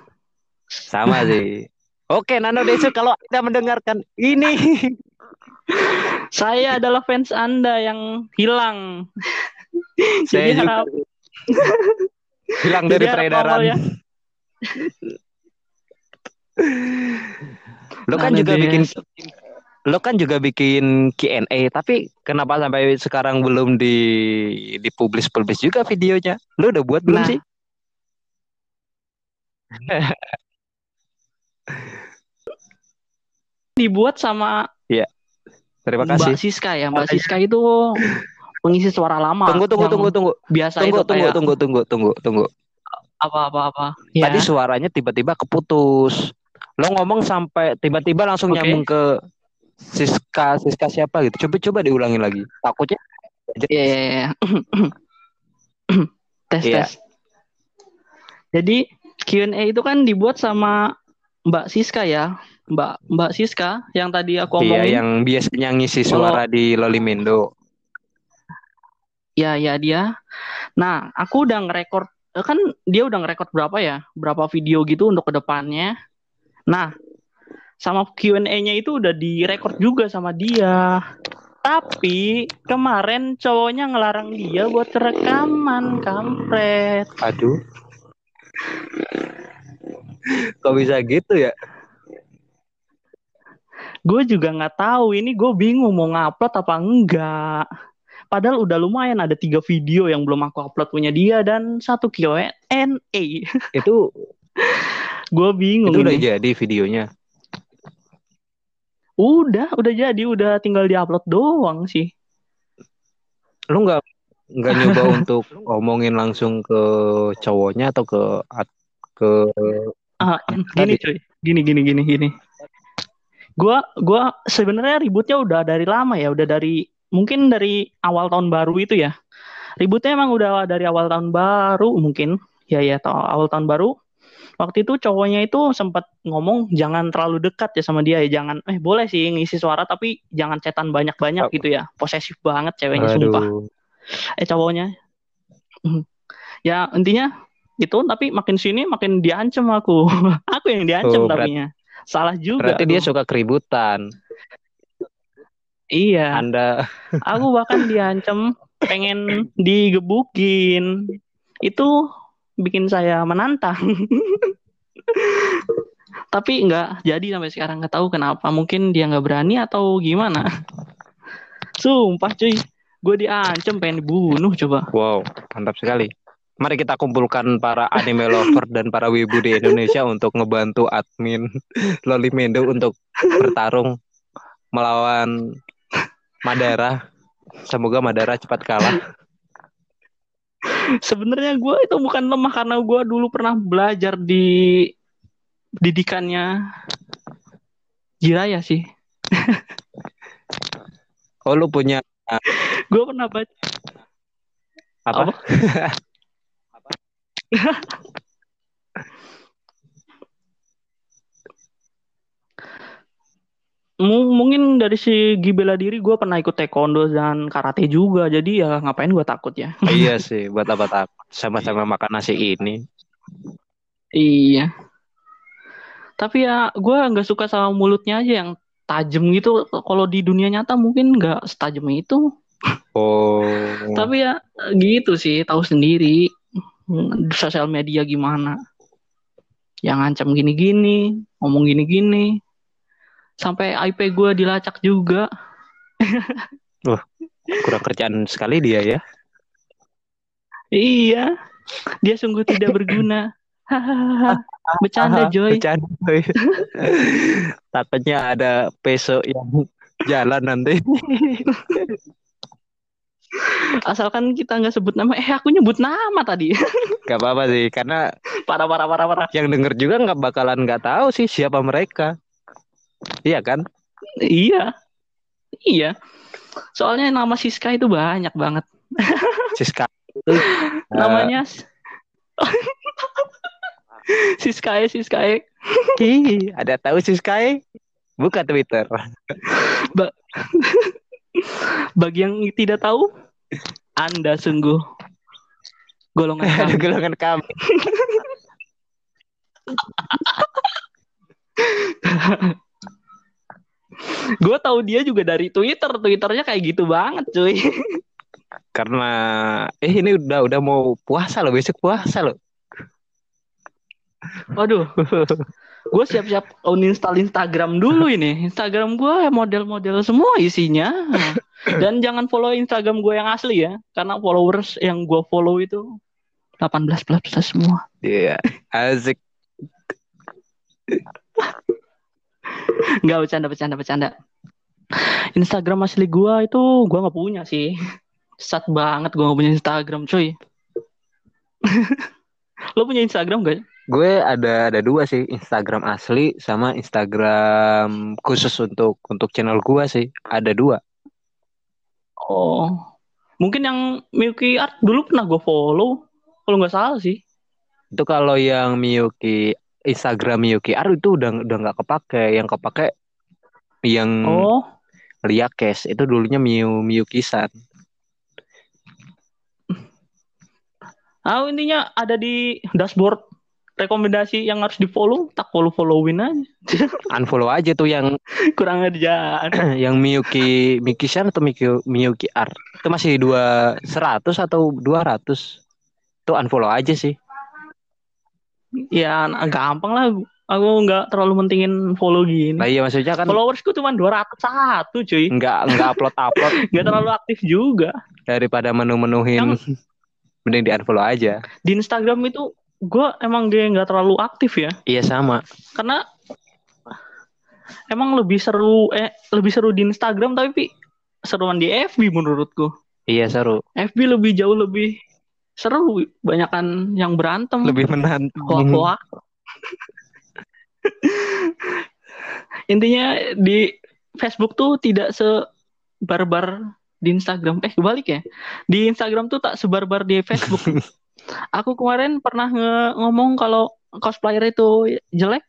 Sama sih. Oke, Nano Desu kalau Anda mendengarkan ini Saya adalah fans Anda yang hilang. Saya Jadi juga harap hilang dari peredaran. ya. Lo kan juga deh. bikin lo kan juga bikin Q&A tapi kenapa sampai sekarang belum di dipublish publish juga videonya? Lo udah buat belum Nah. sih? dibuat sama Terima Mbak kasih. Siska ya. Mbak Makanya- Siska itu pengisi suara lama. Tunggu tunggu tunggu tunggu. Biasa Tunggu itu tunggu kayak tunggu tunggu tunggu tunggu. Apa apa. Ya. Tadi suaranya tiba-tiba keputus. Lo ngomong sampai tiba-tiba langsung Oke. nyambung ke Siska Siska siapa gitu. Coba coba diulangi lagi. Takutnya Iya, iya, iya. tes Iya. tes. Jadi Q&A itu kan dibuat sama Mbak Siska ya. Mbak Mbak Siska yang tadi aku iya omongin. yang biasanya ngisi Kalau- suara di Lolimendo. Ya, ya dia. Nah, aku udah ngerekord kan dia udah ngerekord berapa ya? Berapa video gitu untuk ke depannya. Nah, sama Q&A-nya itu udah direkord juga sama dia. Tapi kemarin cowoknya ngelarang dia buat rekaman, kampret. Aduh. Kok bisa gitu ya? Gue juga nggak tahu ini gue bingung mau ngupload apa enggak. Padahal udah lumayan ada tiga video yang belum aku upload punya dia dan satu Q&A. Itu Gue bingung itu udah ini. jadi videonya. Udah, udah jadi, udah tinggal diupload doang sih. Lu nggak nggak nyoba untuk ngomongin langsung ke cowoknya atau ke ke Ah, gini cuy, gini gini gini gini. Gua gua sebenarnya ributnya udah dari lama ya, udah dari mungkin dari awal tahun baru itu ya. Ributnya emang udah dari awal tahun baru mungkin. Ya ya, awal tahun baru. Waktu itu cowoknya itu sempat ngomong jangan terlalu dekat ya sama dia ya, jangan eh boleh sih ngisi suara tapi jangan cetan banyak-banyak gitu ya. Posesif banget ceweknya sumpah. Aduh. eh cowoknya ya intinya itu tapi makin sini makin diancem aku aku yang diancem Oh, tapinya salah juga Berarti dia aku. suka keributan. Iya. Anda. Aku bahkan diancem pengen digebukin. Itu bikin saya menantang. Tapi nggak jadi sampai sekarang nggak tahu kenapa. Mungkin dia nggak berani atau gimana. Sumpah cuy. Gue diancem pengen dibunuh coba. Wow, mantap sekali. Mari kita kumpulkan para anime lover dan para wibu di Indonesia untuk ngebantu admin Lolimendo untuk bertarung melawan Madara. Semoga Madara cepat kalah. Sebenarnya gue itu bukan lemah karena gue dulu pernah belajar di didikannya Jiraya sih. Oh, lu punya Gue pernah baca apa? Apa? mungkin dari segi bela diri gue pernah ikut taekwondo dan karate juga. Jadi ya ngapain gue takut ya? iya sih, buat apa takut? Sama-sama makan nasi ini. Iya. Tapi ya gue nggak suka sama mulutnya aja yang tajam gitu. Kalau di dunia nyata mungkin nggak setajam itu. Oh. Tapi ya gitu sih, tahu sendiri sosial media gimana. Yang ngancam gini-gini, ngomong gini-gini. Sampai IP gue dilacak juga. kurang kerjaan sekali dia ya. Iya, dia sungguh tidak berguna. Bercanda Joy. Bercanda, Joy. Takutnya ada peso yang jalan nanti. Asalkan kita nggak sebut nama. Eh, aku nyebut nama tadi. Gak apa-apa sih, karena parah, parah, parah, parah. yang denger juga nggak bakalan nggak tahu sih siapa mereka. Iya kan? Iya, iya. Soalnya nama Siska itu banyak banget. Siska itu eh, Namanya Siskae, Siskae. Ih, ada tahu Siska? Buka Twitter. Bagi yang tidak tahu, Anda sungguh golongan kami. golongan kami. gue tahu dia juga dari Twitter. Twitternya kayak gitu banget, cuy. Karena eh ini udah udah mau puasa loh, besok puasa loh. Waduh, gue siap-siap uninstall Instagram dulu ini. Instagram gue model-model semua isinya. Dan jangan follow Instagram gue yang asli ya, karena followers yang gue follow itu 18 plus plus semua. Iya, asik. Nggak bercanda, bercanda, bercanda. Instagram asli gue itu gue nggak punya sih. Sat banget gue nggak punya Instagram, cuy. Lo punya Instagram gak? Gue ada ada dua sih, Instagram asli sama Instagram khusus untuk untuk channel gue sih. Ada dua. Oh, mungkin yang Milky Art dulu pernah gue follow. Kalau nggak salah sih. Itu kalau yang Miyuki Instagram Miyuki Art itu udah udah nggak kepake. Yang kepake yang Oh, Liakes itu dulunya Miyu Miyuki San. ah intinya ada di dashboard rekomendasi yang harus di follow, tak follow followin aja. Unfollow aja tuh yang Kurang aja. yang Miyuki Miyuki San atau Miyuki, Miyuki Art. Itu masih dua seratus atau dua ratus. Itu unfollow aja sih. Ya nah, gampang lah. Aku nggak terlalu mentingin follow gini. Nah iya maksudnya kan Followersku cuma 201 cuy. nggak nggak upload upload Nggak terlalu aktif juga. daripada menu-menuhin mending di unfollow aja. Di Instagram itu gue emang dia nggak terlalu aktif ya. Iya sama. Karena emang lebih seru eh lebih seru di Instagram tapi Pi, seruan di FB menurutku. Iya seru. FB lebih jauh lebih seru banyakan yang berantem Lebih menantang. hoak-hoak. intinya di Facebook tuh tidak sebarbar di Instagram eh kebalik ya di Instagram tuh tak sebarbar di Facebook aku kemarin pernah nge- ngomong kalau cosplayer itu jelek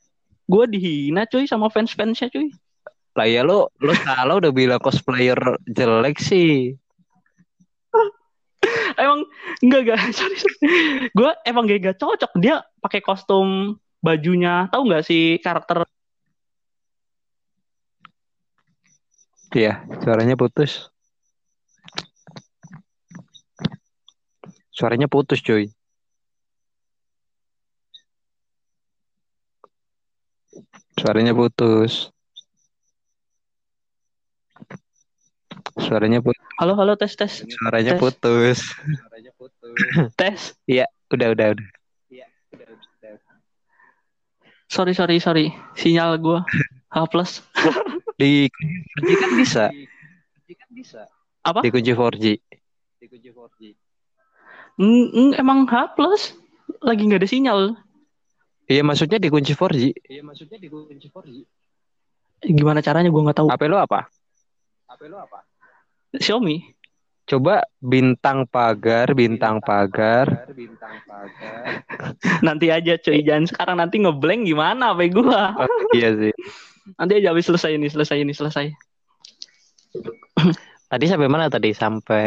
gue dihina cuy sama fans fansnya cuy Lah ya lo lo salah udah bilang cosplayer jelek sih. Emang enggak enggak sorry, sorry. gue emang gak, gak cocok dia pakai kostum bajunya tahu nggak sih karakter Iya, suaranya putus. Suaranya putus, cuy. Suaranya putus. Suaranya putus. halo halo tes tes Suaranya Tes. putus. tes Udah, udah, udah. sorry sorry sorry sinyal gue H plus Di 4G kan bisa. Apa? Di kunci 4G. Mm, mm, emang H plus lagi nggak ada sinyal Iya, maksudnya di kunci 4G. gimana caranya gue nggak tahu HP lo apa? Xiaomi Coba bintang pagar, bintang pagar. nanti aja cuy jangan sekarang nanti ngeblank gimana apa gua Oh, iya sih. nanti aja habis selesai ini selesai ini selesai Tadi sampai mana tadi? Sampai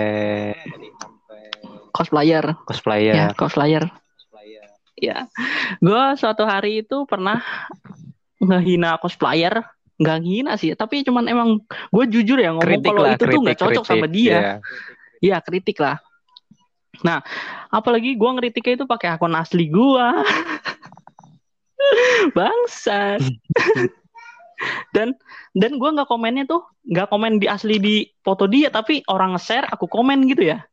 cosplayer cosplayer. ya cosplayer ya gua suatu hari itu pernah ngehina cosplayer nggak ngehina sih tapi cuman emang gue jujur ya ngomong Kritik kalau lah, itu tuh nggak kritik, cocok sama kritik. dia Iya. Iya kritik lah. Nah, apalagi gua ngeritiknya itu pakai akun asli gua. Bangsat. dan dan gua nggak komennya tuh nggak komen di asli di foto dia tapi orang nge-share aku komen gitu ya.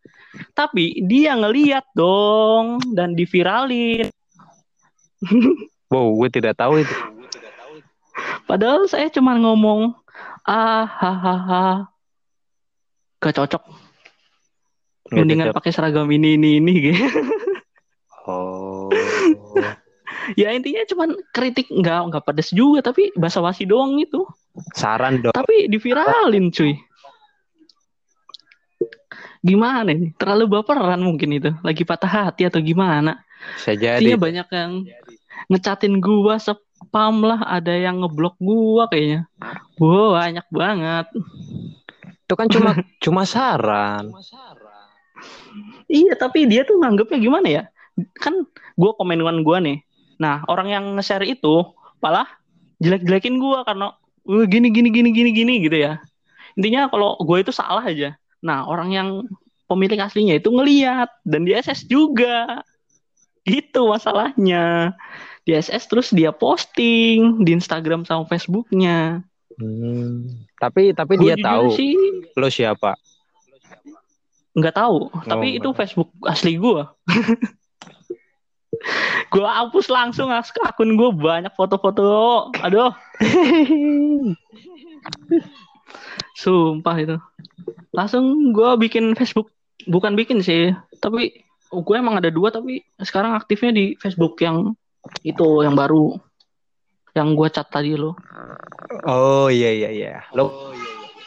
Tapi dia ngeliat dong dan diviralin. Wow, gue tidak tahu itu. Padahal saya cuma ngomong ah hahaha gak cocok. Mendingan pakai seragam ini ini ini gitu. Oh. ya intinya cuman kritik nggak nggak pedes juga tapi basa-basi doang itu Saran dong. tapi diviralin cuy gimana ini terlalu baperan mungkin itu lagi patah hati atau gimana Bisa jadi. Intinya banyak yang ngecatin gua spam lah ada yang ngeblok gua kayaknya wow banyak banget Itu kan cuma cuma saran. iya tapi dia tuh nganggepnya gimana ya kan gua komen dengan gua nih Nah, orang yang nge-share itu malah jelek-jelekin gua karena "Wah, gini gini gini gini gini gitu ya. Intinya kalau gue itu salah aja. Nah, orang yang pemilik aslinya itu ngeliat dan di SS juga. Gitu masalahnya. Di SS terus dia posting di Instagram sama Facebooknya. Hmm. Tapi tapi Gua dia jujur tahu sih lo siapa. nggak tahu, tapi itu nggak. Facebook asli gua. gua hapus langsung ak- akun gua banyak foto-foto. Aduh. Sumpah itu. Langsung gua bikin Facebook, bukan bikin sih, tapi gue emang ada dua tapi sekarang aktifnya di Facebook yang itu yang baru yang gua cat tadi lo. Oh iya iya iya. Lo